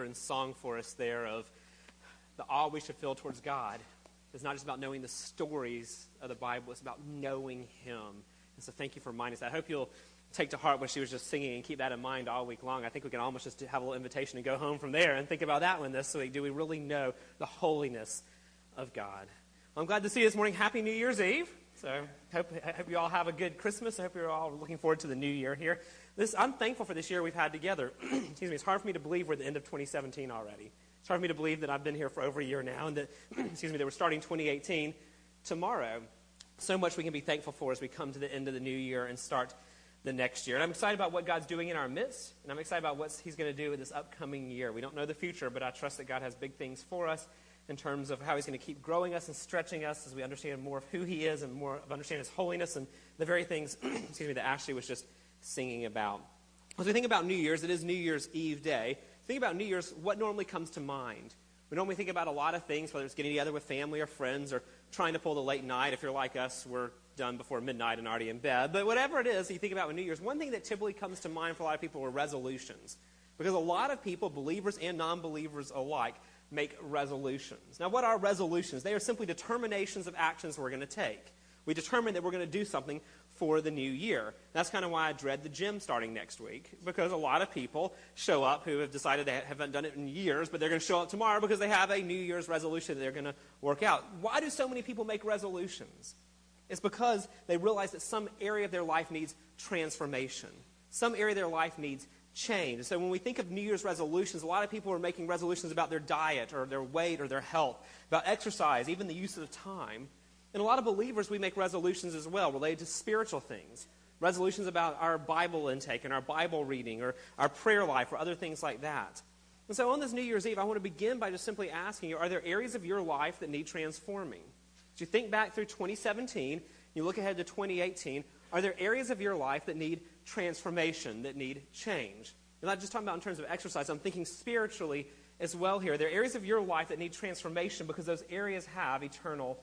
reminder and song for us there of the awe we should feel towards God. It's not just about knowing the stories of the Bible, it's about knowing Him. And so thank you for reminding us. I hope you'll take to heart what she was just singing and keep that in mind all week long. I think we can almost just have a little invitation and go home from there and think about that one this week. Do we really know the holiness of God? Well, I'm glad to see you this morning. Happy New Year's Eve. So hope, I hope you all have a good Christmas. I hope you're all looking forward to the new year here. This, I'm thankful for this year we've had together. Excuse me. It's hard for me to believe we're at the end of 2017 already. It's hard for me to believe that I've been here for over a year now and that, excuse me, that we're starting 2018 tomorrow. So much we can be thankful for as we come to the end of the new year and start the next year. And I'm excited about what God's doing in our midst, and I'm excited about what He's going to do in this upcoming year. We don't know the future, but I trust that God has big things for us in terms of how He's going to keep growing us and stretching us as we understand more of who He is and more of understand His holiness and the very things, excuse me, that Ashley was just singing about. As we think about New Year's, it is New Year's Eve day. Think about New Year's, what normally comes to mind? We normally think about a lot of things, whether it's getting together with family or friends or trying to pull the late night. If you're like us, we're done before midnight and already in bed. But whatever it is you think about with New Year's, one thing that typically comes to mind for a lot of people are resolutions. Because a lot of people, believers and non believers alike, make resolutions. Now, what are resolutions? They are simply determinations of actions we're going to take. We determine that we're going to do something for the new year. That's kind of why I dread the gym starting next week, because a lot of people show up who have decided they haven't done it in years, but they're going to show up tomorrow because they have a New Year's resolution that they're going to work out. Why do so many people make resolutions? It's because they realize that some area of their life needs transformation. Some area of their life needs change. So when we think of New Year's resolutions, a lot of people are making resolutions about their diet or their weight or their health, about exercise, even the use of time. And a lot of believers, we make resolutions as well related to spiritual things. Resolutions about our Bible intake and our Bible reading or our prayer life or other things like that. And so on this New Year's Eve, I want to begin by just simply asking you are there areas of your life that need transforming? As you think back through 2017, you look ahead to 2018, are there areas of your life that need transformation, that need change? I'm not just talking about in terms of exercise, I'm thinking spiritually as well here. There are areas of your life that need transformation because those areas have eternal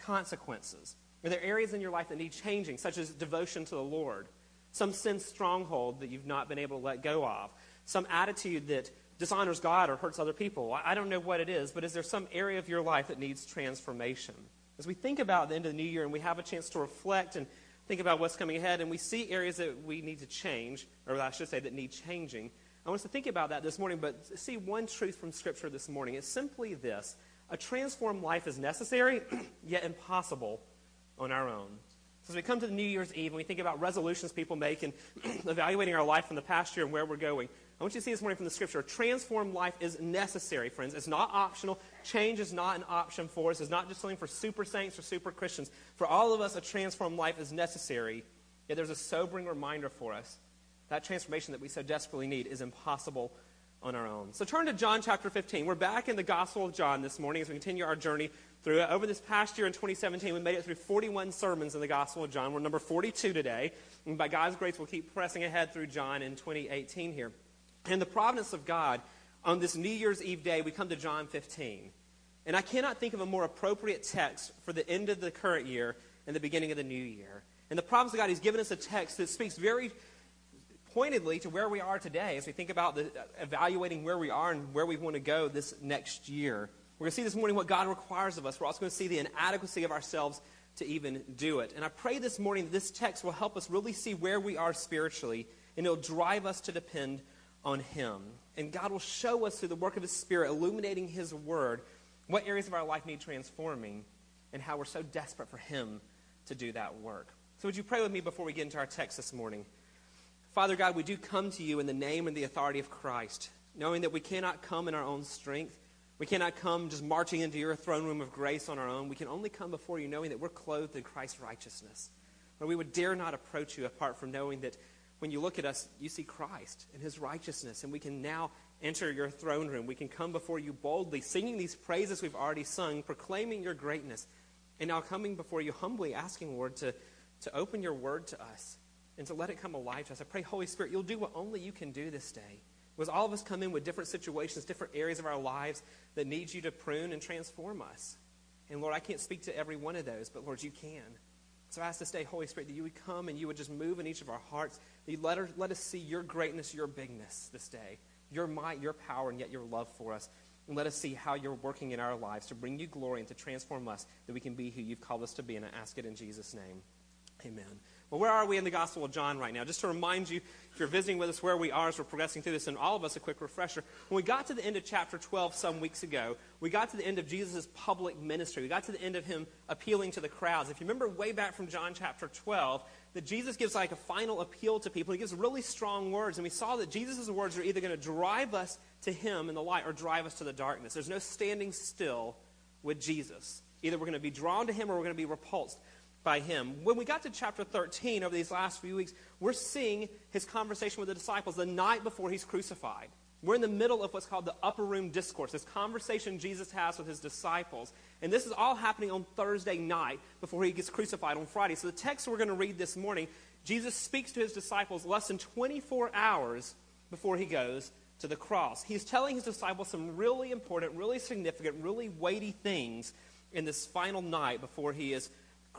consequences? Are there areas in your life that need changing, such as devotion to the Lord? Some sin stronghold that you've not been able to let go of? Some attitude that dishonors God or hurts other people? I don't know what it is, but is there some area of your life that needs transformation? As we think about the end of the new year and we have a chance to reflect and think about what's coming ahead and we see areas that we need to change, or I should say that need changing, I want us to think about that this morning, but see one truth from Scripture this morning. It's simply this a transformed life is necessary, yet impossible on our own. So as we come to the New Year's Eve and we think about resolutions people make and evaluating our life from the past year and where we're going, I want you to see this morning from the scripture. A transformed life is necessary, friends. It's not optional. Change is not an option for us. It's not just something for super saints or super Christians. For all of us, a transformed life is necessary. Yet there's a sobering reminder for us that transformation that we so desperately need is impossible on our own. So turn to John chapter 15. We're back in the Gospel of John this morning as we continue our journey through it. Over this past year in 2017, we made it through 41 sermons in the Gospel of John. We're number 42 today. And by God's grace, we'll keep pressing ahead through John in 2018 here. And the providence of God, on this New Year's Eve day, we come to John 15. And I cannot think of a more appropriate text for the end of the current year and the beginning of the new year. And the providence of God, He's given us a text that speaks very pointedly to where we are today as we think about the, uh, evaluating where we are and where we want to go this next year. We're going to see this morning what God requires of us. We're also going to see the inadequacy of ourselves to even do it. And I pray this morning that this text will help us really see where we are spiritually and it'll drive us to depend on Him. And God will show us through the work of His Spirit, illuminating His Word, what areas of our life need transforming and how we're so desperate for Him to do that work. So, would you pray with me before we get into our text this morning? Father God, we do come to you in the name and the authority of Christ, knowing that we cannot come in our own strength. We cannot come just marching into your throne room of grace on our own. We can only come before you knowing that we're clothed in Christ's righteousness. Or we would dare not approach you apart from knowing that when you look at us, you see Christ and his righteousness. And we can now enter your throne room. We can come before you boldly, singing these praises we've already sung, proclaiming your greatness. And now coming before you humbly, asking, Lord, to, to open your word to us and to let it come alive to us. I pray, Holy Spirit, you'll do what only you can do this day. Because all of us come in with different situations, different areas of our lives that need you to prune and transform us. And Lord, I can't speak to every one of those, but Lord, you can. So I ask this day, Holy Spirit, that you would come and you would just move in each of our hearts. That you let, her, let us see your greatness, your bigness this day. your might, your power, and yet your love for us. And let us see how you're working in our lives to bring you glory and to transform us that we can be who you've called us to be. And I ask it in Jesus' name. Amen. Well, where are we in the Gospel of John right now? Just to remind you, if you're visiting with us, where we are as we're progressing through this, and all of us a quick refresher. When we got to the end of chapter 12 some weeks ago, we got to the end of Jesus' public ministry. We got to the end of him appealing to the crowds. If you remember way back from John chapter 12, that Jesus gives like a final appeal to people. He gives really strong words, and we saw that Jesus' words are either going to drive us to him in the light or drive us to the darkness. There's no standing still with Jesus. Either we're going to be drawn to him or we're going to be repulsed by him. When we got to chapter 13 over these last few weeks, we're seeing his conversation with the disciples the night before he's crucified. We're in the middle of what's called the upper room discourse, this conversation Jesus has with his disciples. And this is all happening on Thursday night before he gets crucified on Friday. So the text we're going to read this morning, Jesus speaks to his disciples less than 24 hours before he goes to the cross. He's telling his disciples some really important, really significant, really weighty things in this final night before he is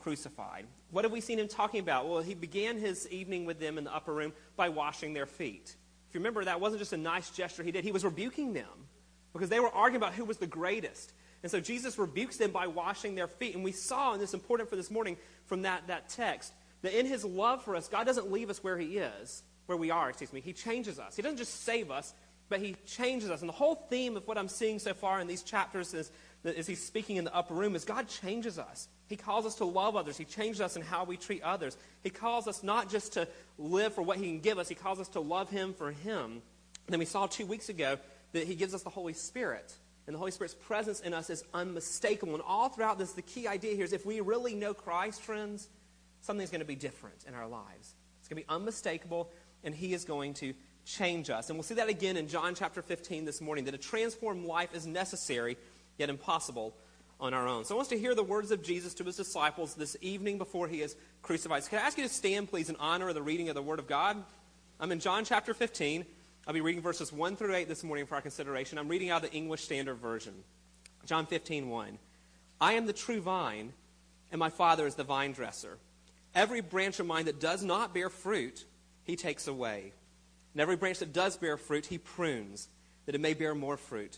crucified. What have we seen him talking about? Well, he began his evening with them in the upper room by washing their feet. If you remember, that wasn't just a nice gesture he did, he was rebuking them because they were arguing about who was the greatest. And so Jesus rebukes them by washing their feet. And we saw, and this is important for this morning from that, that text, that in his love for us, God doesn't leave us where he is, where we are, excuse me. He changes us. He doesn't just save us, but he changes us. And the whole theme of what I'm seeing so far in these chapters is, that as he's speaking in the upper room is God changes us. He calls us to love others. He changes us in how we treat others. He calls us not just to live for what he can give us, he calls us to love him for him. And then we saw two weeks ago that he gives us the Holy Spirit. And the Holy Spirit's presence in us is unmistakable. And all throughout this, the key idea here is if we really know Christ, friends, something's going to be different in our lives. It's going to be unmistakable, and he is going to change us. And we'll see that again in John chapter 15 this morning that a transformed life is necessary, yet impossible on our own. So I want us to hear the words of Jesus to his disciples this evening before he is crucified. Can I ask you to stand, please, in honor of the reading of the Word of God? I'm in John chapter 15. I'll be reading verses 1 through 8 this morning for our consideration. I'm reading out the English Standard Version. John 15, 1. I am the true vine, and my Father is the vine dresser. Every branch of mine that does not bear fruit, he takes away. And every branch that does bear fruit, he prunes, that it may bear more fruit.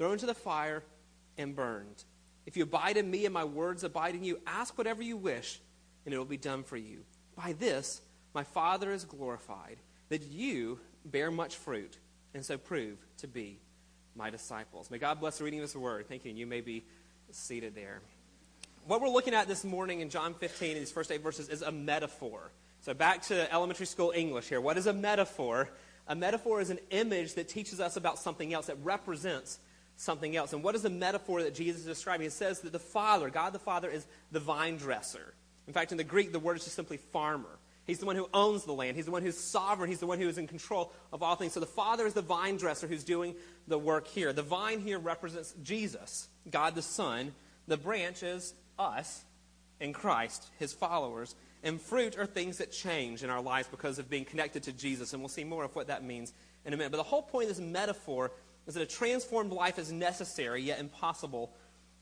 thrown into the fire, and burned. If you abide in me and my words abide in you, ask whatever you wish, and it will be done for you. By this, my Father is glorified, that you bear much fruit, and so prove to be my disciples. May God bless the reading of this word. Thank you. And you may be seated there. What we're looking at this morning in John 15, in these first eight verses, is a metaphor. So back to elementary school English here. What is a metaphor? A metaphor is an image that teaches us about something else, that represents something else. And what is the metaphor that Jesus is describing? It says that the Father, God the Father, is the vine dresser. In fact, in the Greek, the word is just simply farmer. He's the one who owns the land. He's the one who's sovereign. He's the one who is in control of all things. So the Father is the vine dresser who's doing the work here. The vine here represents Jesus, God the Son. The branch is us in Christ, his followers. And fruit are things that change in our lives because of being connected to Jesus. And we'll see more of what that means in a minute. But the whole point of this metaphor is that a transformed life is necessary, yet impossible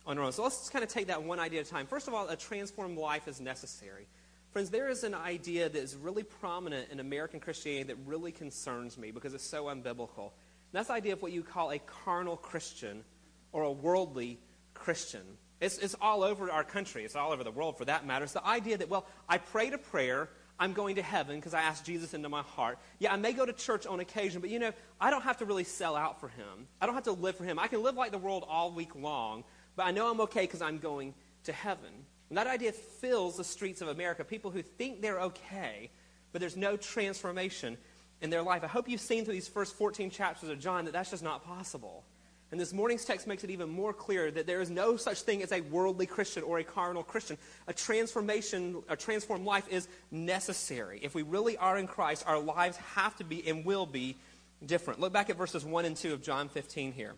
on our own. So let's kind of take that one idea at a time. First of all, a transformed life is necessary. Friends, there is an idea that is really prominent in American Christianity that really concerns me because it's so unbiblical. And that's the idea of what you call a carnal Christian or a worldly Christian. It's, it's all over our country. It's all over the world, for that matter. It's the idea that, well, I prayed a prayer. I'm going to heaven because I asked Jesus into my heart. Yeah, I may go to church on occasion, but you know, I don't have to really sell out for him. I don't have to live for him. I can live like the world all week long, but I know I'm okay because I'm going to heaven. And that idea fills the streets of America. People who think they're okay, but there's no transformation in their life. I hope you've seen through these first 14 chapters of John that that's just not possible. And this morning's text makes it even more clear that there is no such thing as a worldly Christian or a carnal Christian. A transformation, a transformed life is necessary. If we really are in Christ, our lives have to be and will be different. Look back at verses 1 and 2 of John 15 here.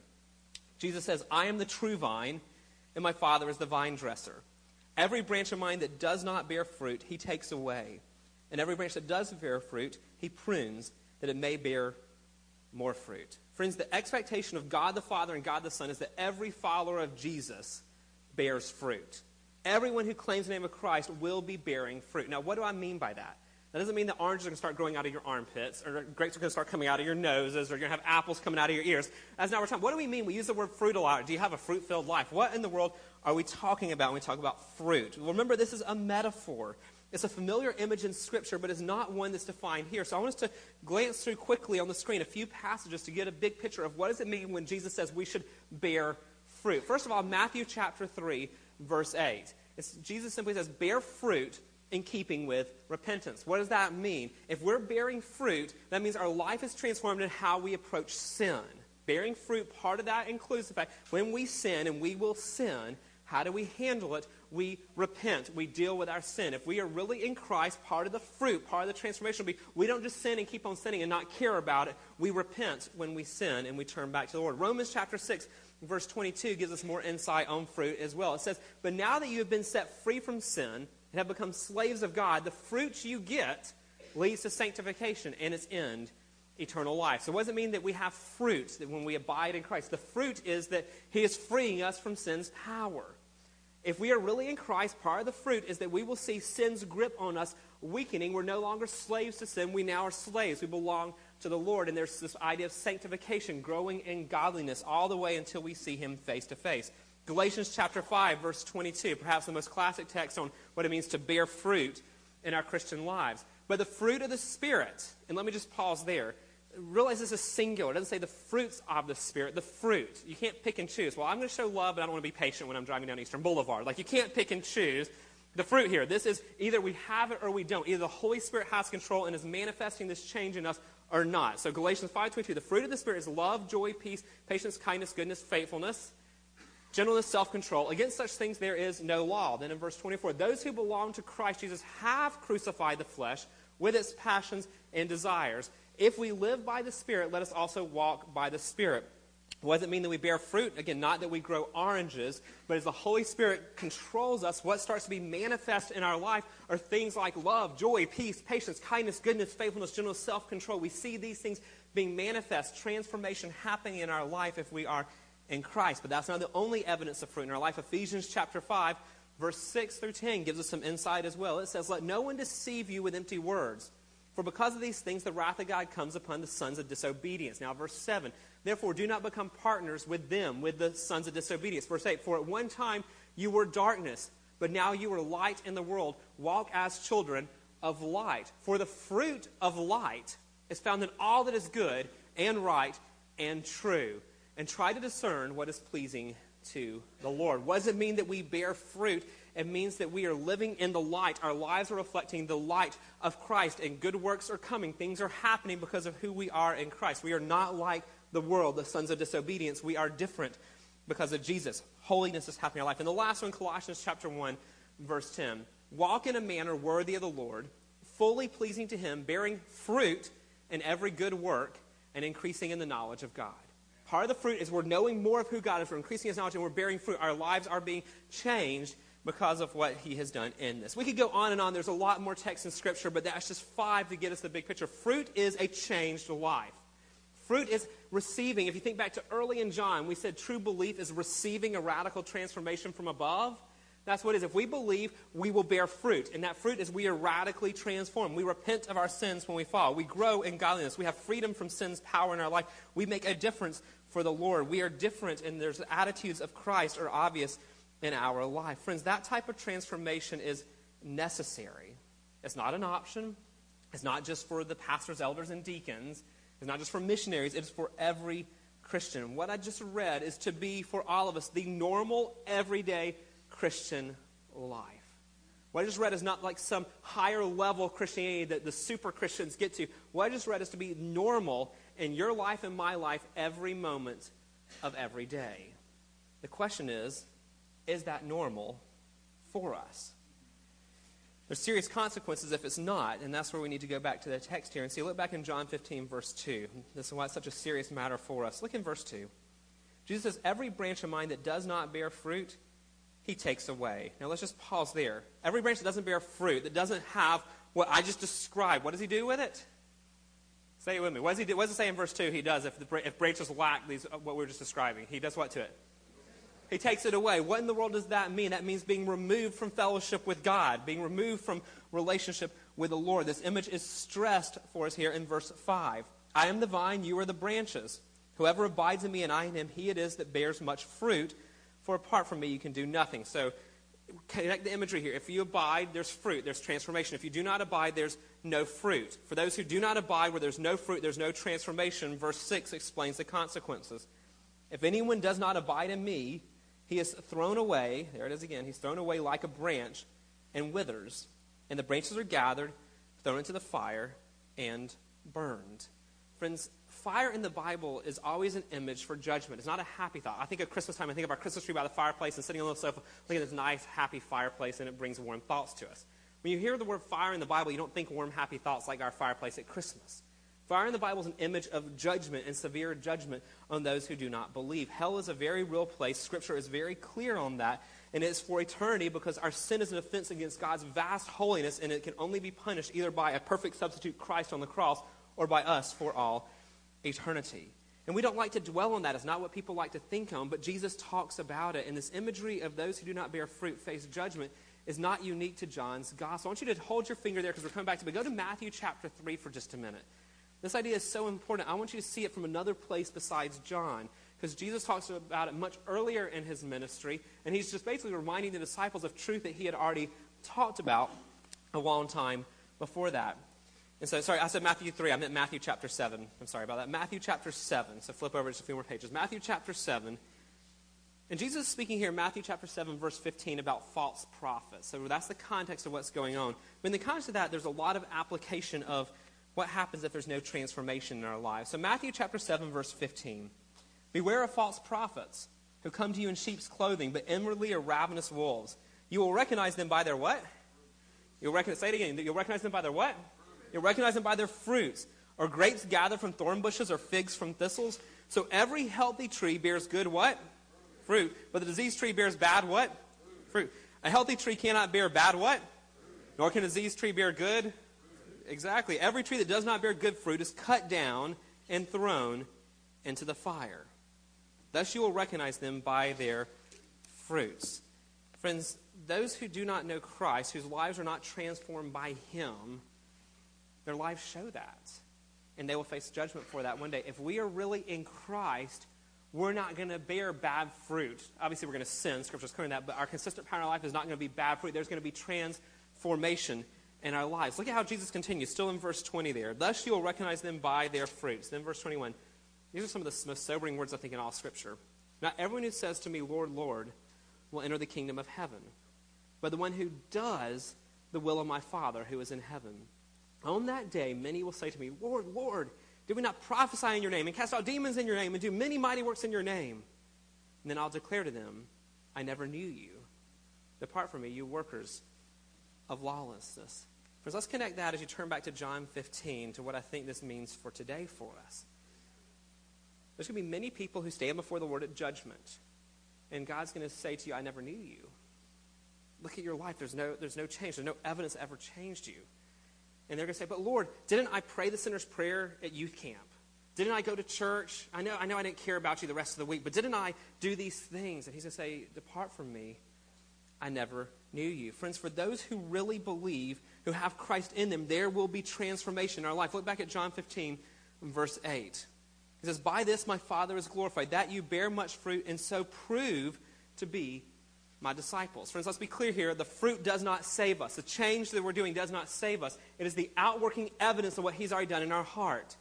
Jesus says, I am the true vine, and my Father is the vine dresser. Every branch of mine that does not bear fruit, he takes away. And every branch that does bear fruit, he prunes, that it may bear more fruit. Friends, the expectation of God the Father and God the Son is that every follower of Jesus bears fruit. Everyone who claims the name of Christ will be bearing fruit. Now, what do I mean by that? That doesn't mean that oranges are going to start growing out of your armpits, or grapes are going to start coming out of your noses, or you're going to have apples coming out of your ears. That's not what we're talking What do we mean? We use the word fruit a lot. Do you have a fruit filled life? What in the world are we talking about when we talk about fruit? Remember, this is a metaphor. It's a familiar image in Scripture, but it's not one that's defined here. So I want us to glance through quickly on the screen a few passages to get a big picture of what does it mean when Jesus says we should bear fruit. First of all, Matthew chapter 3, verse 8. It's, Jesus simply says, bear fruit in keeping with repentance. What does that mean? If we're bearing fruit, that means our life is transformed in how we approach sin. Bearing fruit, part of that includes the fact when we sin, and we will sin, how do we handle it? We repent. We deal with our sin. If we are really in Christ, part of the fruit, part of the transformation will be we don't just sin and keep on sinning and not care about it. We repent when we sin and we turn back to the Lord. Romans chapter 6, verse 22 gives us more insight on fruit as well. It says, But now that you have been set free from sin, and have become slaves of God, the fruits you get leads to sanctification and its end, eternal life. So, what does it mean that we have fruit that when we abide in Christ? The fruit is that He is freeing us from sin's power. If we are really in Christ, part of the fruit is that we will see sin's grip on us weakening. We're no longer slaves to sin. We now are slaves. We belong to the Lord. And there's this idea of sanctification, growing in godliness, all the way until we see Him face to face. Galatians chapter 5, verse 22, perhaps the most classic text on what it means to bear fruit in our Christian lives. But the fruit of the Spirit, and let me just pause there. Realize this is singular. It doesn't say the fruits of the Spirit, the fruit. You can't pick and choose. Well, I'm going to show love, but I don't want to be patient when I'm driving down Eastern Boulevard. Like, you can't pick and choose the fruit here. This is either we have it or we don't. Either the Holy Spirit has control and is manifesting this change in us or not. So Galatians 5.22, the fruit of the Spirit is love, joy, peace, patience, kindness, goodness, faithfulness, gentleness, self control. Against such things there is no law. Then in verse 24, those who belong to Christ Jesus have crucified the flesh with its passions and desires. If we live by the Spirit, let us also walk by the Spirit. What does it mean that we bear fruit? Again, not that we grow oranges, but as the Holy Spirit controls us, what starts to be manifest in our life are things like love, joy, peace, patience, kindness, goodness, faithfulness, gentleness, self control. We see these things being manifest, transformation happening in our life if we are in Christ. But that's not the only evidence of fruit in our life. Ephesians chapter 5, verse 6 through 10 gives us some insight as well. It says, Let no one deceive you with empty words. For because of these things, the wrath of God comes upon the sons of disobedience. Now, verse 7 Therefore, do not become partners with them, with the sons of disobedience. Verse 8 For at one time you were darkness, but now you are light in the world. Walk as children of light. For the fruit of light is found in all that is good and right and true and try to discern what is pleasing to the Lord. What does it mean that we bear fruit? It means that we are living in the light. Our lives are reflecting the light of Christ, and good works are coming. Things are happening because of who we are in Christ. We are not like the world, the sons of disobedience. We are different because of Jesus. Holiness is happening in our life. And the last one, Colossians chapter 1, verse 10. Walk in a manner worthy of the Lord, fully pleasing to Him, bearing fruit in every good work, and increasing in the knowledge of God. Part of the fruit is we're knowing more of who God is, we're increasing his knowledge, and we're bearing fruit. Our lives are being changed because of what he has done in this. We could go on and on. There's a lot more text in Scripture, but that's just five to get us the big picture. Fruit is a changed life. Fruit is receiving. If you think back to early in John, we said true belief is receiving a radical transformation from above. That's what it is. If we believe, we will bear fruit. And that fruit is we are radically transformed. We repent of our sins when we fall. We grow in godliness. We have freedom from sin's power in our life. We make a difference for the Lord. We are different, and there's attitudes of Christ are obvious in our life. Friends, that type of transformation is necessary. It's not an option. It's not just for the pastors, elders, and deacons. It's not just for missionaries. It's for every Christian. What I just read is to be for all of us the normal, everyday Christian life. What I just read is not like some higher level Christianity that the super Christians get to. What I just read is to be normal in your life and my life every moment of every day. The question is is that normal for us? There's serious consequences if it's not, and that's where we need to go back to the text here and see. Look back in John 15, verse 2. This is why it's such a serious matter for us. Look in verse 2. Jesus says, Every branch of mine that does not bear fruit, he takes away. Now let's just pause there. Every branch that doesn't bear fruit, that doesn't have what I just described, what does he do with it? Say it with me. What does, he do? what does it say in verse 2 he does if, the, if branches lack these, uh, what we were just describing? He does what to it? He takes it away. What in the world does that mean? That means being removed from fellowship with God, being removed from relationship with the Lord. This image is stressed for us here in verse 5. I am the vine, you are the branches. Whoever abides in me and I in him, he it is that bears much fruit. For apart from me, you can do nothing. So, connect the imagery here. If you abide, there's fruit, there's transformation. If you do not abide, there's no fruit. For those who do not abide, where there's no fruit, there's no transformation. Verse 6 explains the consequences. If anyone does not abide in me, he is thrown away, there it is again, he's thrown away like a branch and withers, and the branches are gathered, thrown into the fire, and burned. Friends, fire in the Bible is always an image for judgment. It's not a happy thought. I think of Christmas time, I think of our Christmas tree by the fireplace and sitting on the sofa, looking at this nice, happy fireplace, and it brings warm thoughts to us. When you hear the word fire in the Bible, you don't think warm, happy thoughts like our fireplace at Christmas. Fire in the Bible is an image of judgment and severe judgment on those who do not believe. Hell is a very real place. Scripture is very clear on that. And it's for eternity because our sin is an offense against God's vast holiness, and it can only be punished either by a perfect substitute, Christ on the cross, or by us for all eternity. And we don't like to dwell on that. It's not what people like to think on, but Jesus talks about it. And this imagery of those who do not bear fruit face judgment is not unique to John's gospel. I want you to hold your finger there because we're coming back to it. Go to Matthew chapter 3 for just a minute. This idea is so important. I want you to see it from another place besides John, because Jesus talks about it much earlier in his ministry, and he's just basically reminding the disciples of truth that he had already talked about a long time before that. And so, sorry, I said Matthew 3. I meant Matthew chapter 7. I'm sorry about that. Matthew chapter 7. So flip over just a few more pages. Matthew chapter 7. And Jesus is speaking here in Matthew chapter 7, verse 15, about false prophets. So that's the context of what's going on. But in the context of that, there's a lot of application of what happens if there's no transformation in our lives. So, Matthew chapter 7, verse 15. Beware of false prophets who come to you in sheep's clothing, but inwardly are ravenous wolves. You will recognize them by their what? You'll recognize, say it again. You'll recognize them by their what? You'll recognize them by their fruits. Are grapes gathered from thorn bushes or figs from thistles? So every healthy tree bears good what? Fruit. But the diseased tree bears bad what? Fruit. A healthy tree cannot bear bad what? Nor can a diseased tree bear good Exactly. Every tree that does not bear good fruit is cut down and thrown into the fire. Thus you will recognize them by their fruits. Friends, those who do not know Christ, whose lives are not transformed by Him, their lives show that. And they will face judgment for that one day. If we are really in Christ, we're not going to bear bad fruit. Obviously, we're going to sin. Scripture's clear that. But our consistent power in life is not going to be bad fruit. There's going to be transformation in our lives. Look at how Jesus continues, still in verse 20 there. Thus you will recognize them by their fruits. Then verse 21. These are some of the most sobering words I think in all Scripture. Not everyone who says to me, Lord, Lord, will enter the kingdom of heaven, but the one who does the will of my Father who is in heaven. On that day, many will say to me, Lord, Lord, did we not prophesy in your name and cast out demons in your name and do many mighty works in your name? And then I'll declare to them, I never knew you. Depart from me, you workers of lawlessness. Friends, let's connect that as you turn back to John 15 to what I think this means for today for us. There's going to be many people who stand before the Lord at judgment, and God's going to say to you, I never knew you. Look at your life. There's no, there's no change. There's no evidence ever changed you. And they're going to say, But Lord, didn't I pray the sinner's prayer at youth camp? Didn't I go to church? I know, I know I didn't care about you the rest of the week, but didn't I do these things? And he's going to say, Depart from me. I never knew you. Friends, for those who really believe, who have Christ in them, there will be transformation in our life. Look back at John 15, verse 8. He says, By this my Father is glorified, that you bear much fruit and so prove to be my disciples. Friends, let's be clear here. The fruit does not save us. The change that we're doing does not save us. It is the outworking evidence of what He's already done in our heart.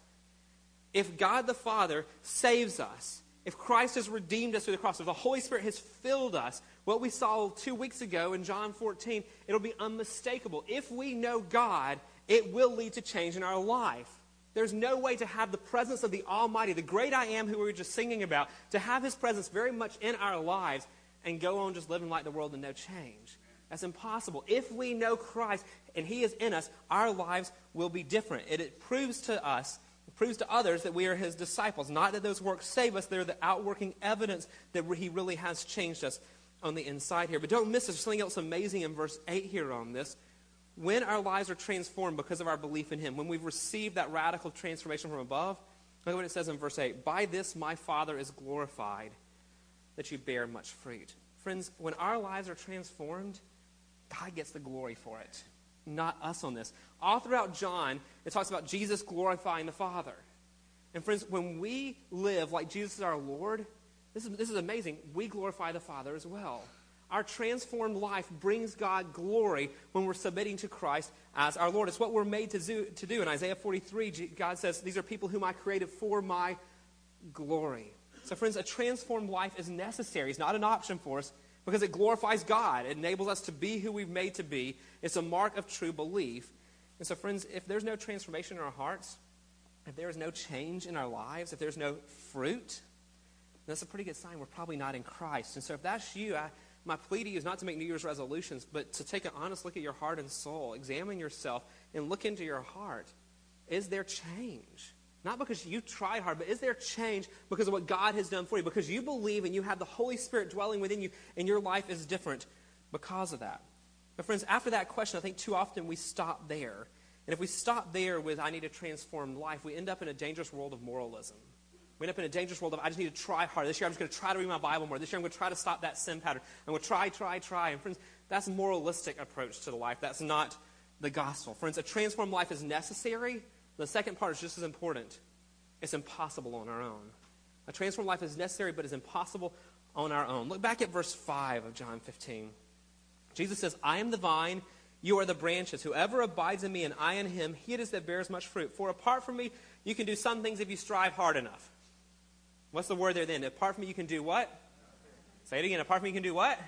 If God the Father saves us, if Christ has redeemed us through the cross, if the Holy Spirit has filled us, what we saw two weeks ago in John 14, it'll be unmistakable. If we know God, it will lead to change in our life. There's no way to have the presence of the Almighty, the great I am who we were just singing about, to have His presence very much in our lives and go on just living like the world and no change. That's impossible. If we know Christ and He is in us, our lives will be different. It, it proves to us, it proves to others that we are His disciples. Not that those works save us, they're the outworking evidence that He really has changed us on the inside here. But don't miss, there's something else amazing in verse 8 here on this. When our lives are transformed because of our belief in Him, when we've received that radical transformation from above, look at what it says in verse 8 By this my Father is glorified, that you bear much fruit. Friends, when our lives are transformed, God gets the glory for it, not us on this. All throughout John, it talks about Jesus glorifying the Father. And friends, when we live like Jesus is our Lord, this is, this is amazing. We glorify the Father as well. Our transformed life brings God glory when we're submitting to Christ as our Lord. It's what we're made to do. To do. In Isaiah 43, God says, These are people whom I created for my glory. So, friends, a transformed life is necessary. It's not an option for us because it glorifies God. It enables us to be who we've made to be. It's a mark of true belief. And so, friends, if there's no transformation in our hearts, if there is no change in our lives, if there's no fruit, that's a pretty good sign we're probably not in Christ. And so, if that's you, I, my plea to you is not to make New Year's resolutions, but to take an honest look at your heart and soul, examine yourself, and look into your heart. Is there change? Not because you tried hard, but is there change because of what God has done for you? Because you believe and you have the Holy Spirit dwelling within you, and your life is different because of that. But, friends, after that question, I think too often we stop there. And if we stop there with, I need a transformed life, we end up in a dangerous world of moralism. We end up in a dangerous world of, I just need to try harder. This year I'm just going to try to read my Bible more. This year I'm going to try to stop that sin pattern. I'm going to try, try, try. And, friends, that's a moralistic approach to the life. That's not the gospel. Friends, a transformed life is necessary, the second part is just as important. It's impossible on our own. A transformed life is necessary, but is impossible on our own. Look back at verse 5 of John 15. Jesus says, I am the vine, you are the branches. Whoever abides in me and I in him, he it is that bears much fruit. For apart from me, you can do some things if you strive hard enough. What's the word there then? Apart from you can do what? Say it again. Apart from you can do what?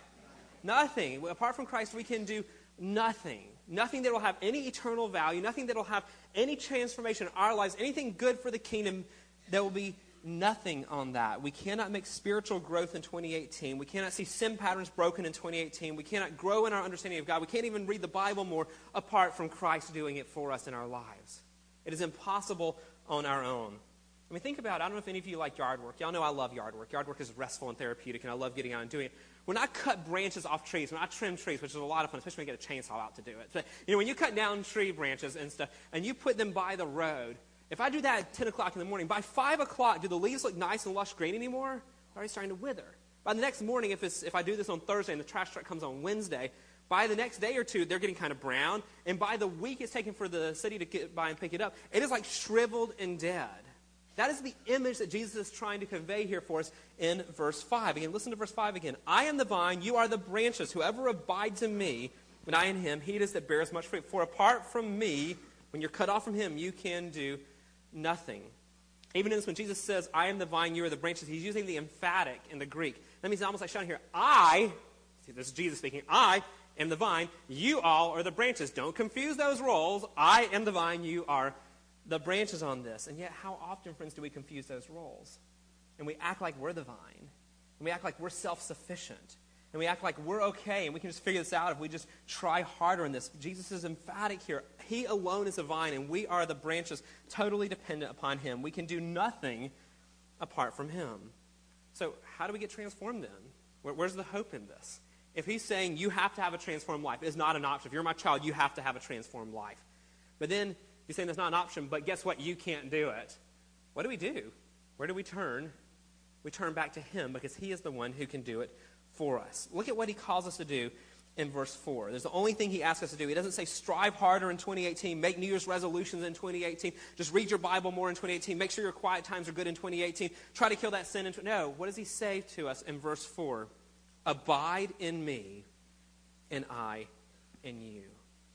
Nothing. Apart from Christ, we can do nothing. Nothing that will have any eternal value, nothing that will have any transformation in our lives, anything good for the kingdom, there will be nothing on that. We cannot make spiritual growth in 2018. We cannot see sin patterns broken in 2018. We cannot grow in our understanding of God. We can't even read the Bible more apart from Christ doing it for us in our lives. It is impossible on our own. I mean, think about it. I don't know if any of you like yard work. Y'all know I love yard work. Yard work is restful and therapeutic, and I love getting out and doing it. When I cut branches off trees, when I trim trees, which is a lot of fun, especially when you get a chainsaw out to do it. But, you know, when you cut down tree branches and stuff, and you put them by the road, if I do that at 10 o'clock in the morning, by 5 o'clock, do the leaves look nice and lush green anymore? They're already starting to wither. By the next morning, if, if I do this on Thursday and the trash truck comes on Wednesday, by the next day or two, they're getting kind of brown. And by the week it's taken for the city to get by and pick it up, it is like shriveled and dead. That is the image that Jesus is trying to convey here for us in verse 5. Again, listen to verse 5 again. I am the vine, you are the branches. Whoever abides in me, when I in him, he it is that bears much fruit. For apart from me, when you're cut off from him, you can do nothing. Even in this, when Jesus says, I am the vine, you are the branches, he's using the emphatic in the Greek. That means almost like shouting here, I, see, this is Jesus speaking, I am the vine, you all are the branches. Don't confuse those roles. I am the vine, you are the branches on this. And yet, how often, friends, do we confuse those roles? And we act like we're the vine. And we act like we're self sufficient. And we act like we're okay and we can just figure this out if we just try harder in this. Jesus is emphatic here. He alone is the vine, and we are the branches, totally dependent upon Him. We can do nothing apart from Him. So, how do we get transformed then? Where, where's the hope in this? If He's saying you have to have a transformed life, it's not an option. If you're my child, you have to have a transformed life. But then He's saying that's not an option, but guess what? You can't do it. What do we do? Where do we turn? We turn back to Him because He is the one who can do it for us. Look at what He calls us to do in verse 4. There's the only thing He asks us to do. He doesn't say strive harder in 2018, make New Year's resolutions in 2018, just read your Bible more in 2018, make sure your quiet times are good in 2018, try to kill that sin. In no, what does He say to us in verse 4? Abide in me, and I in you.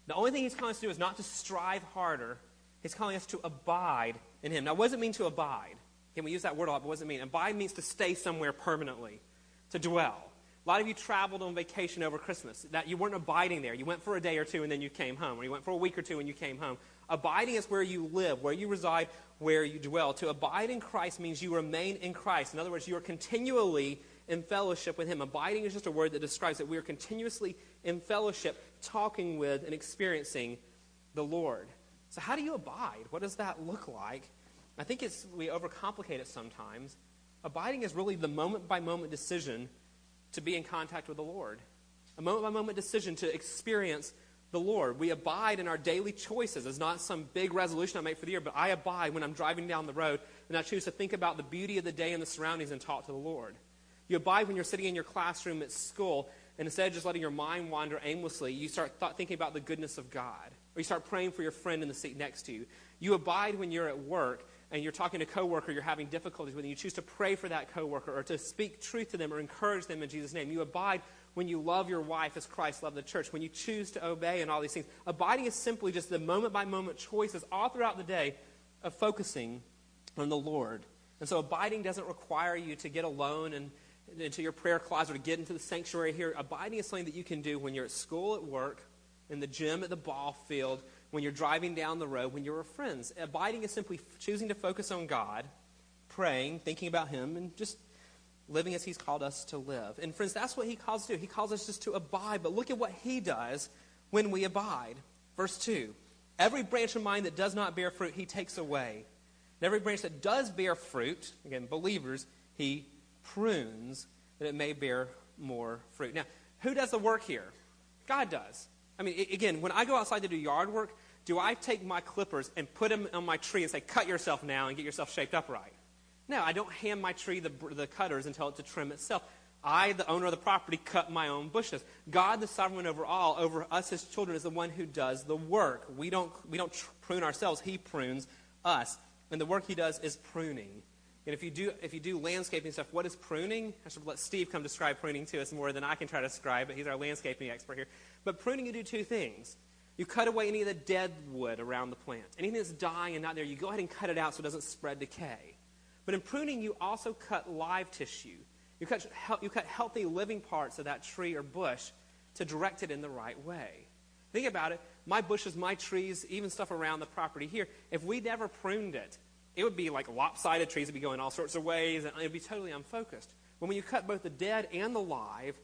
The only thing he's calling us to do is not to strive harder. He's calling us to abide in him. Now, what does it mean to abide? Can we use that word a lot, but what does it mean? Abide means to stay somewhere permanently, to dwell. A lot of you traveled on vacation over Christmas. That you weren't abiding there. You went for a day or two and then you came home, or you went for a week or two and you came home. Abiding is where you live, where you reside, where you dwell. To abide in Christ means you remain in Christ. In other words, you are continually in fellowship with Him. Abiding is just a word that describes that we are continuously in fellowship, talking with and experiencing the Lord. So, how do you abide? What does that look like? I think it's, we overcomplicate it sometimes. Abiding is really the moment by moment decision to be in contact with the Lord, a moment by moment decision to experience the Lord. We abide in our daily choices. It's not some big resolution I make for the year, but I abide when I'm driving down the road and I choose to think about the beauty of the day and the surroundings and talk to the Lord. You abide when you're sitting in your classroom at school and instead of just letting your mind wander aimlessly, you start th- thinking about the goodness of God. Or you start praying for your friend in the seat next to you. You abide when you're at work and you're talking to a coworker you're having difficulties with, and you choose to pray for that coworker or to speak truth to them or encourage them in Jesus' name. You abide when you love your wife as Christ loved the church, when you choose to obey and all these things. Abiding is simply just the moment by moment choices all throughout the day of focusing on the Lord. And so abiding doesn't require you to get alone and into your prayer closet or get into the sanctuary here. Abiding is something that you can do when you're at school, at work, in the gym, at the ball field, when you're driving down the road, when you're with friends. Abiding is simply choosing to focus on God, praying, thinking about Him, and just living as He's called us to live. And friends, that's what He calls us to do. He calls us just to abide. But look at what He does when we abide. Verse 2 Every branch of mine that does not bear fruit, He takes away. And every branch that does bear fruit, again, believers, He prunes that it may bear more fruit. Now, who does the work here? God does. I mean, again, when I go outside to do yard work, do I take my clippers and put them on my tree and say, cut yourself now and get yourself shaped up right? No, I don't hand my tree the, the cutters and tell it to trim itself. I, the owner of the property, cut my own bushes. God, the sovereign over all, over us, his children, is the one who does the work. We don't, we don't prune ourselves, he prunes us. And the work he does is pruning. And if you do, if you do landscaping stuff, what is pruning? I should let Steve come describe pruning to us more than I can try to describe but He's our landscaping expert here. But pruning, you do two things. You cut away any of the dead wood around the plant. Anything that's dying and not there, you go ahead and cut it out so it doesn't spread decay. But in pruning, you also cut live tissue. You cut, you cut healthy living parts of that tree or bush to direct it in the right way. Think about it. My bushes, my trees, even stuff around the property here, if we never pruned it, it would be like lopsided trees would be going all sorts of ways, and it would be totally unfocused. But when you cut both the dead and the live,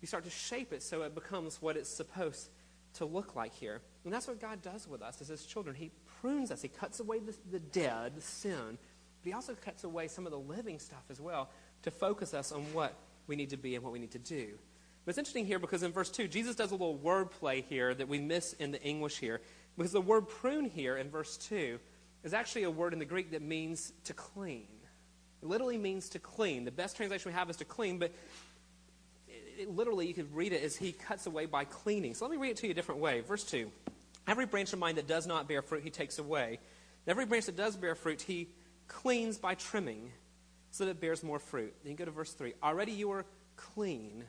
you start to shape it so it becomes what it's supposed to look like here. And that's what God does with us as his children. He prunes us. He cuts away the, the dead, the sin, but he also cuts away some of the living stuff as well to focus us on what we need to be and what we need to do. But it's interesting here because in verse 2, Jesus does a little word play here that we miss in the English here. Because the word prune here in verse 2 is actually a word in the Greek that means to clean. It literally means to clean. The best translation we have is to clean, but it, it, literally you could read it as he cuts away by cleaning. So let me read it to you a different way. Verse 2 Every branch of mine that does not bear fruit, he takes away. And every branch that does bear fruit, he cleans by trimming so that it bears more fruit. Then you go to verse 3. Already you are clean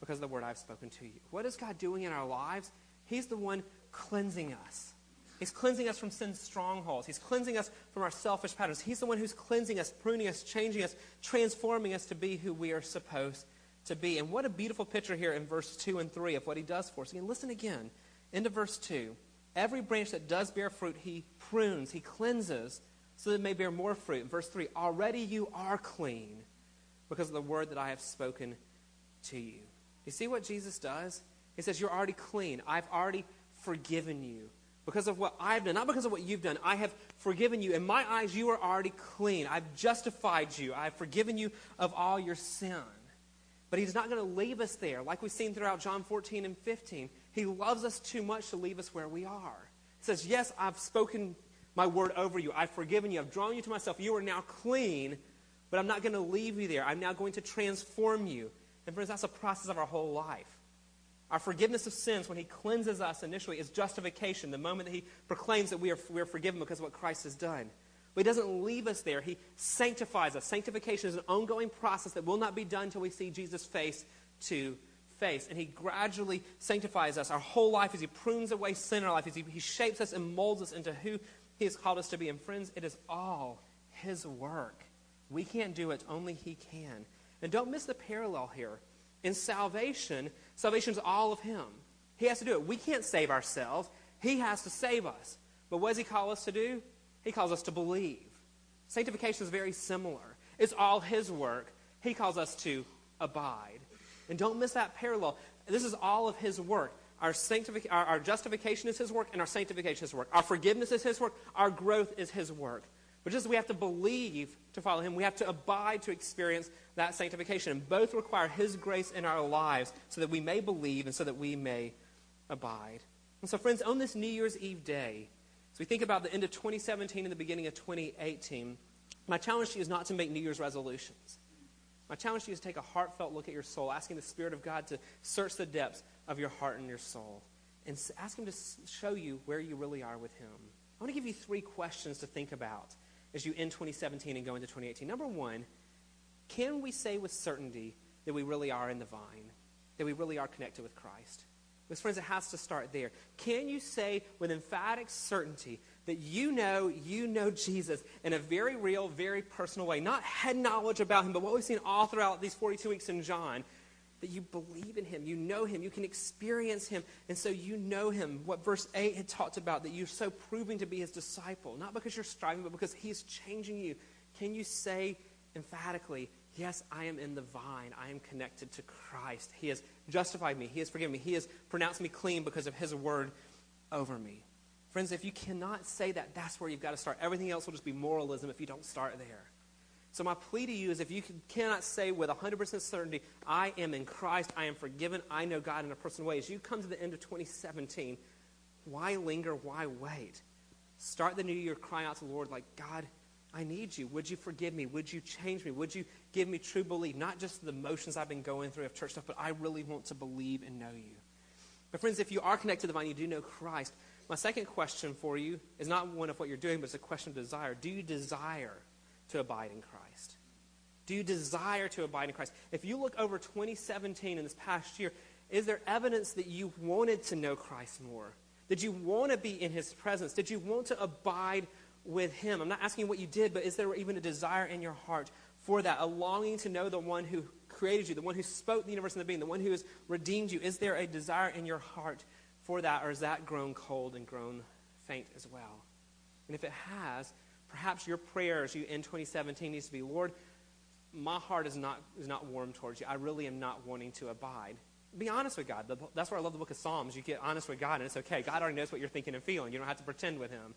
because of the word I've spoken to you. What is God doing in our lives? He's the one cleansing us. He's cleansing us from sin's strongholds. He's cleansing us from our selfish patterns. He's the one who's cleansing us, pruning us, changing us, transforming us to be who we are supposed to be. And what a beautiful picture here in verse 2 and 3 of what he does for us. Again, listen again. Into verse 2. Every branch that does bear fruit, he prunes, he cleanses, so that it may bear more fruit. In verse 3, already you are clean because of the word that I have spoken to you. You see what Jesus does? He says, You're already clean. I've already forgiven you because of what I've done, not because of what you've done. I have forgiven you. In my eyes, you are already clean. I've justified you. I've forgiven you of all your sin. But he's not going to leave us there. Like we've seen throughout John 14 and 15, he loves us too much to leave us where we are. He says, Yes, I've spoken my word over you. I've forgiven you. I've drawn you to myself. You are now clean, but I'm not going to leave you there. I'm now going to transform you. And friends, that's a process of our whole life. Our forgiveness of sins, when He cleanses us initially, is justification, the moment that He proclaims that we are, we are forgiven because of what Christ has done. But He doesn't leave us there. He sanctifies us. Sanctification is an ongoing process that will not be done until we see Jesus face to face. And He gradually sanctifies us. Our whole life as He prunes away sin in our life, as He, he shapes us and molds us into who He has called us to be. And friends, it is all His work. We can't do it, only He can. And don't miss the parallel here. In salvation, salvation is all of Him. He has to do it. We can't save ourselves. He has to save us. But what does He call us to do? He calls us to believe. Sanctification is very similar. It's all His work. He calls us to abide. And don't miss that parallel. This is all of his work. Our, sanctific- our, our justification is his work, and our sanctification is his work. Our forgiveness is his work. Our growth is his work. But just we have to believe to follow him, we have to abide to experience that sanctification. And both require his grace in our lives so that we may believe and so that we may abide. And so, friends, on this New Year's Eve day, we think about the end of 2017 and the beginning of 2018, my challenge to you is not to make New Year's resolutions. My challenge to you is to take a heartfelt look at your soul, asking the Spirit of God to search the depths of your heart and your soul, and ask Him to show you where you really are with Him. I want to give you three questions to think about as you end 2017 and go into 2018. Number one, can we say with certainty that we really are in the vine, that we really are connected with Christ? Because, friends, it has to start there. Can you say with emphatic certainty that you know you know Jesus in a very real, very personal way? Not head knowledge about him, but what we've seen all throughout these 42 weeks in John that you believe in him, you know him, you can experience him, and so you know him. What verse 8 had talked about, that you're so proving to be his disciple, not because you're striving, but because he's changing you. Can you say emphatically, Yes, I am in the vine. I am connected to Christ. He has justified me. He has forgiven me. He has pronounced me clean because of His word over me. Friends, if you cannot say that, that's where you've got to start. Everything else will just be moralism if you don't start there. So, my plea to you is if you cannot say with 100% certainty, I am in Christ, I am forgiven, I know God in a personal way, as you come to the end of 2017, why linger? Why wait? Start the new year crying out to the Lord, like, God, I need you. Would you forgive me? Would you change me? Would you give me true belief? Not just the motions I've been going through of church stuff, but I really want to believe and know you. But, friends, if you are connected to the vine, you do know Christ. My second question for you is not one of what you're doing, but it's a question of desire. Do you desire to abide in Christ? Do you desire to abide in Christ? If you look over 2017 in this past year, is there evidence that you wanted to know Christ more? Did you want to be in his presence? Did you want to abide with him? I'm not asking what you did, but is there even a desire in your heart for that? A longing to know the one who created you, the one who spoke the universe into being, the one who has redeemed you? Is there a desire in your heart for that, or is that grown cold and grown faint as well? And if it has, perhaps your prayer as you end 2017 needs to be, Lord, my heart is not, is not warm towards you. I really am not wanting to abide. Be honest with God. That's why I love the book of Psalms. You get honest with God, and it's okay. God already knows what you're thinking and feeling. You don't have to pretend with Him.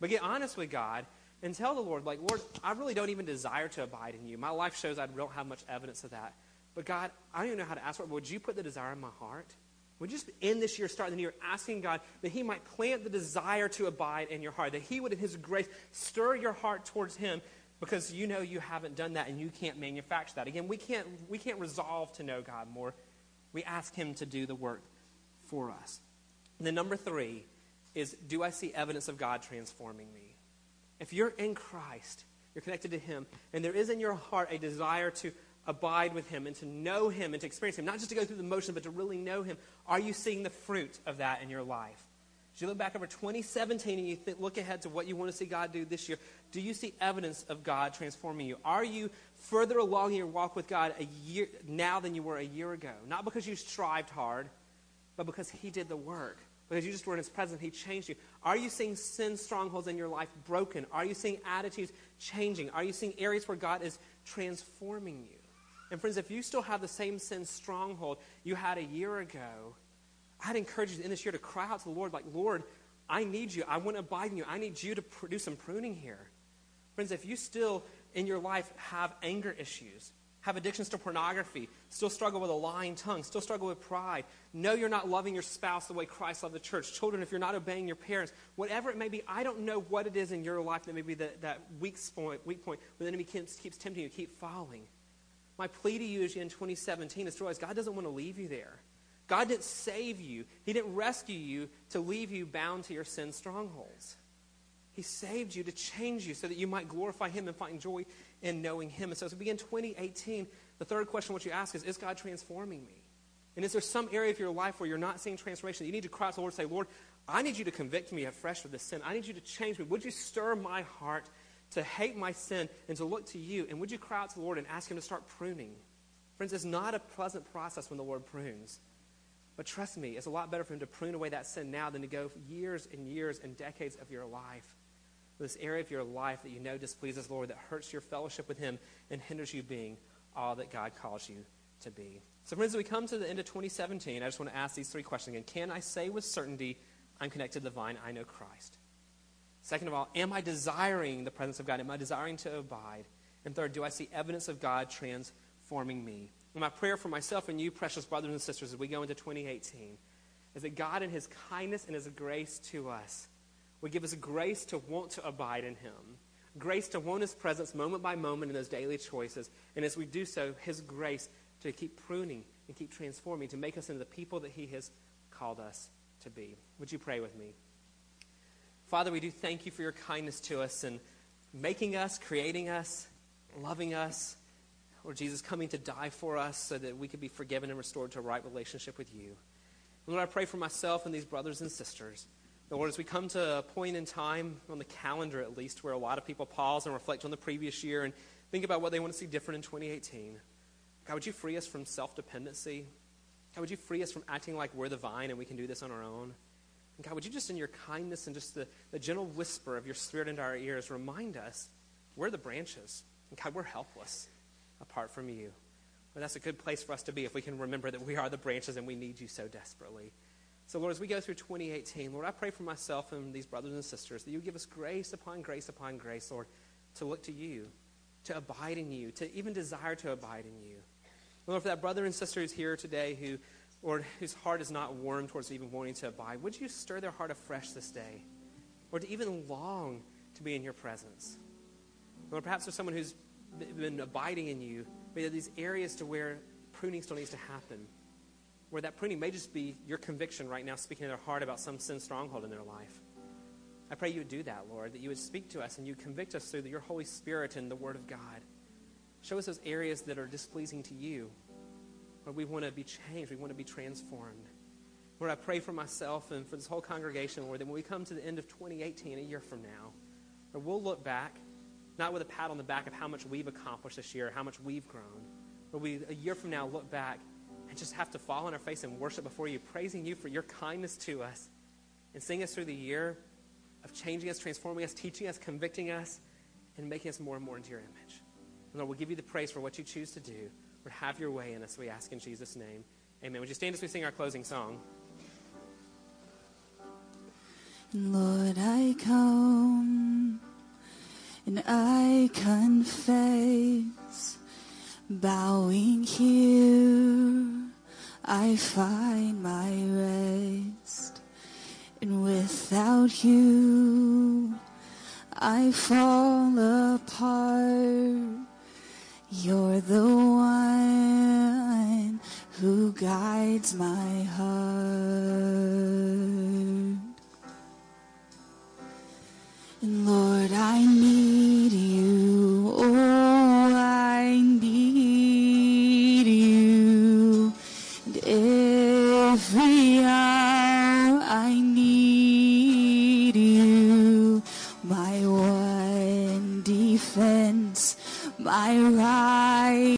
But get honest with God and tell the Lord, like, Lord, I really don't even desire to abide in you. My life shows I don't have much evidence of that. But God, I don't even know how to ask for it. Would you put the desire in my heart? Would you just end this year, start the new year, asking God that He might plant the desire to abide in your heart, that He would, in His grace, stir your heart towards Him because you know you haven't done that and you can't manufacture that. Again, we can't, we can't resolve to know God more. We ask Him to do the work for us. And then, number three is do I see evidence of God transforming me? If you're in Christ, you're connected to Him, and there is in your heart a desire to abide with Him and to know Him and to experience Him, not just to go through the motion, but to really know Him, are you seeing the fruit of that in your life? As you look back over 2017 and you th- look ahead to what you want to see God do this year, do you see evidence of God transforming you? Are you further along in your walk with God a year now than you were a year ago? Not because you strived hard, but because He did the work because you just were in his presence. He changed you. Are you seeing sin strongholds in your life broken? Are you seeing attitudes changing? Are you seeing areas where God is transforming you? And friends, if you still have the same sin stronghold you had a year ago, I'd encourage you in this year to cry out to the Lord, like, Lord, I need you. I want to abide in you. I need you to do some pruning here. Friends, if you still in your life have anger issues, have addictions to pornography, still struggle with a lying tongue, still struggle with pride, know you're not loving your spouse the way Christ loved the church, children, if you're not obeying your parents, whatever it may be, I don't know what it is in your life that may be the, that weak point, weak point where the enemy keeps, keeps tempting you keep following. My plea to you is in 2017 is to realize God doesn't want to leave you there. God didn't save you. He didn't rescue you to leave you bound to your sin strongholds. He saved you to change you so that you might glorify Him and find joy in knowing Him. And so as we begin 2018, the third question what you ask is, is God transforming me? And is there some area of your life where you're not seeing transformation? You need to cry out to the Lord and say, Lord, I need you to convict me afresh of this sin. I need you to change me. Would you stir my heart to hate my sin and to look to you? And would you cry out to the Lord and ask Him to start pruning? Friends, it's not a pleasant process when the Lord prunes. But trust me, it's a lot better for Him to prune away that sin now than to go years and years and decades of your life this area of your life that you know displeases Lord, that hurts your fellowship with Him and hinders you being all that God calls you to be. So, friends, as we come to the end of 2017, I just want to ask these three questions again. Can I say with certainty, I'm connected to the vine, I know Christ? Second of all, am I desiring the presence of God? Am I desiring to abide? And third, do I see evidence of God transforming me? And my prayer for myself and you, precious brothers and sisters, as we go into 2018, is that God, in His kindness and His grace to us, would give us grace to want to abide in Him, grace to want His presence moment by moment in those daily choices. And as we do so, His grace to keep pruning and keep transforming, to make us into the people that He has called us to be. Would you pray with me? Father, we do thank you for your kindness to us and making us, creating us, loving us. Lord Jesus, coming to die for us so that we could be forgiven and restored to a right relationship with you. Lord, I pray for myself and these brothers and sisters. Lord, as we come to a point in time, on the calendar at least, where a lot of people pause and reflect on the previous year and think about what they want to see different in 2018. God, would you free us from self dependency? God, would you free us from acting like we're the vine and we can do this on our own? And God, would you just in your kindness and just the, the gentle whisper of your spirit into our ears remind us we're the branches. And God, we're helpless apart from you. Well, that's a good place for us to be if we can remember that we are the branches and we need you so desperately. So, Lord, as we go through 2018, Lord, I pray for myself and these brothers and sisters that you give us grace upon grace upon grace, Lord, to look to you, to abide in you, to even desire to abide in you. Lord, for that brother and sister who's here today who, Lord, whose heart is not warm towards even wanting to abide, would you stir their heart afresh this day? Or to even long to be in your presence? Lord, perhaps for someone who's been abiding in you, but there are these areas to where pruning still needs to happen. Where that pruning may just be your conviction right now, speaking to their heart about some sin stronghold in their life. I pray you would do that, Lord, that you would speak to us and you convict us through your Holy Spirit and the Word of God. Show us those areas that are displeasing to you. Lord, we want to be changed. We want to be transformed. Lord, I pray for myself and for this whole congregation, Lord, that when we come to the end of 2018, a year from now, Lord, we'll look back, not with a pat on the back of how much we've accomplished this year, how much we've grown, but we, a year from now, look back and just have to fall on our face and worship before you, praising you for your kindness to us and seeing us through the year of changing us, transforming us, teaching us, convicting us, and making us more and more into your image. And Lord, we'll give you the praise for what you choose to do. Lord, have your way in us, we ask in Jesus' name. Amen. Would you stand as we sing our closing song? Lord, I come and I confess, bowing here, I find my rest. And without you, I fall apart. You're the one who guides my heart. And Lord, I need you. My right.